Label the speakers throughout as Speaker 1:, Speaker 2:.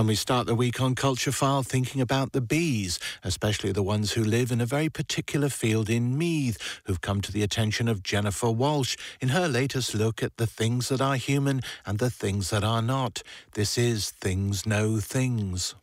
Speaker 1: And we start the week on Culture File thinking about the bees, especially the ones who live in a very particular field in Meath, who've come to the attention of Jennifer Walshe in her latest look at the things that are human and the things that are not. This is Things Know Things.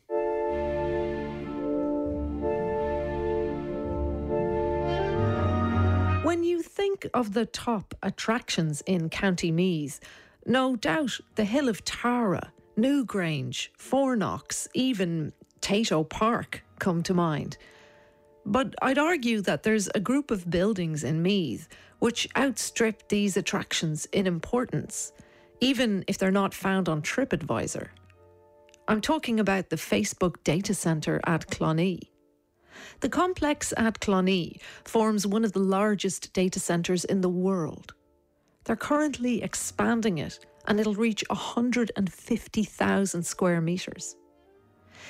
Speaker 2: When you think of the top attractions in County Meath, no doubt the Hill of Tara, Newgrange, Fourknocks, even Tayto Park come to mind. But I'd argue that there's a group of buildings in Meath which outstrip these attractions in importance, even if they're not found on TripAdvisor. I'm talking about the Facebook data centre at Clonee. The complex at Clonee forms one of the largest data centres in the world. They're currently expanding it and it'll reach 150,000 square metres.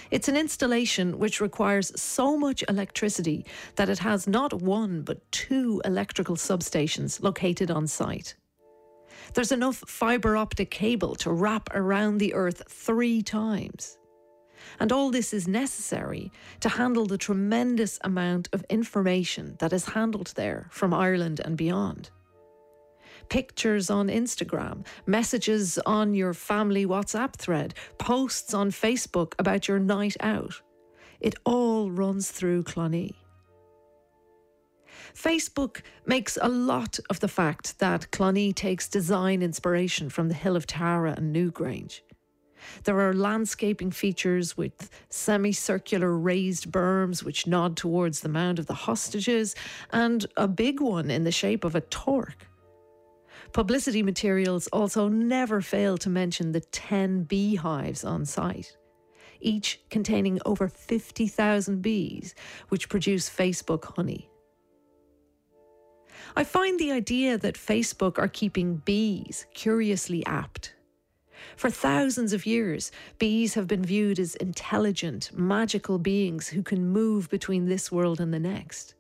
Speaker 2: It's an installation which requires so much electricity that it has not one but two electrical substations located on site. There's enough fibre optic cable to wrap around the Earth three times. And all this is necessary to handle the tremendous amount of information that is handled there from Ireland and beyond. Pictures on Instagram, messages on your family WhatsApp thread, posts on Facebook about your night out. It all runs through Clonee. Facebook makes a lot of the fact that Clonee takes design inspiration from the Hill of Tara and Newgrange. There are landscaping features with semicircular raised berms which nod towards the mound of the hostages, and a big one in the shape of a torc. Publicity materials also never fail to mention the 10 beehives on site, each containing over 50,000 bees, which produce Facebook honey. I find the idea that Facebook are keeping bees curiously apt. For thousands of years, bees have been viewed as intelligent, magical beings who can move between this world and the next.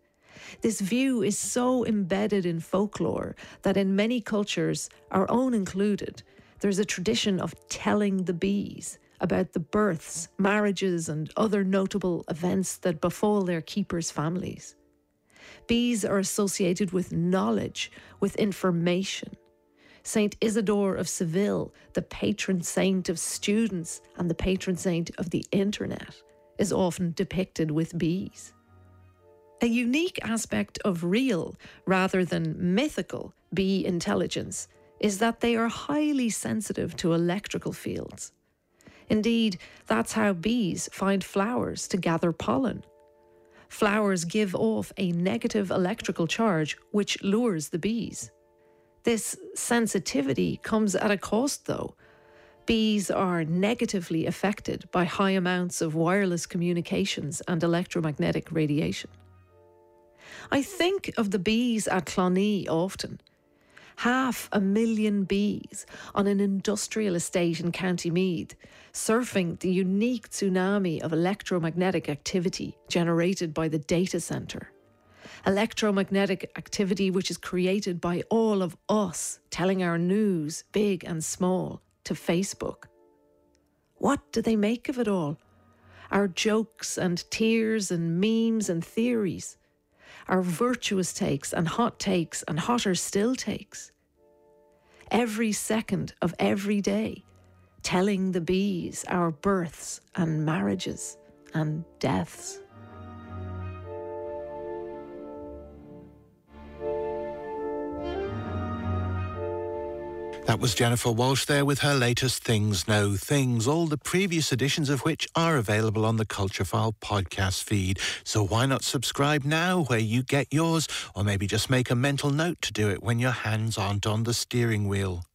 Speaker 2: This view is so embedded in folklore that in many cultures, our own included, there's a tradition of telling the bees about the births, marriages, and other notable events that befall their keepers' families. Bees are associated with knowledge, with information. Saint Isidore of Seville, the patron saint of students and the patron saint of the internet, is often depicted with bees. A unique aspect of real, rather than mythical, bee intelligence is that they are highly sensitive to electrical fields. Indeed, that's how bees find flowers to gather pollen. Flowers give off a negative electrical charge which lures the bees. This sensitivity comes at a cost, though. Bees are negatively affected by high amounts of wireless communications and electromagnetic radiation. I think of the bees at Clonee often. Half a million bees on an industrial estate in County Meath, surfing the unique tsunami of electromagnetic activity generated by the data centre electromagnetic activity which is created by all of us telling our news, big and small, to Facebook. What do they make of it all? Our jokes and tears and memes and theories, our virtuous takes and hot takes and hotter still takes. Every second of every day, telling the bees our births and marriages and deaths.
Speaker 1: That was Jennifer Walshe there with her latest Things Know Things, all the previous editions of which are available on the Culture File podcast feed. So why not subscribe now where you get yours, or maybe just make a mental note to do it when your hands aren't on the steering wheel.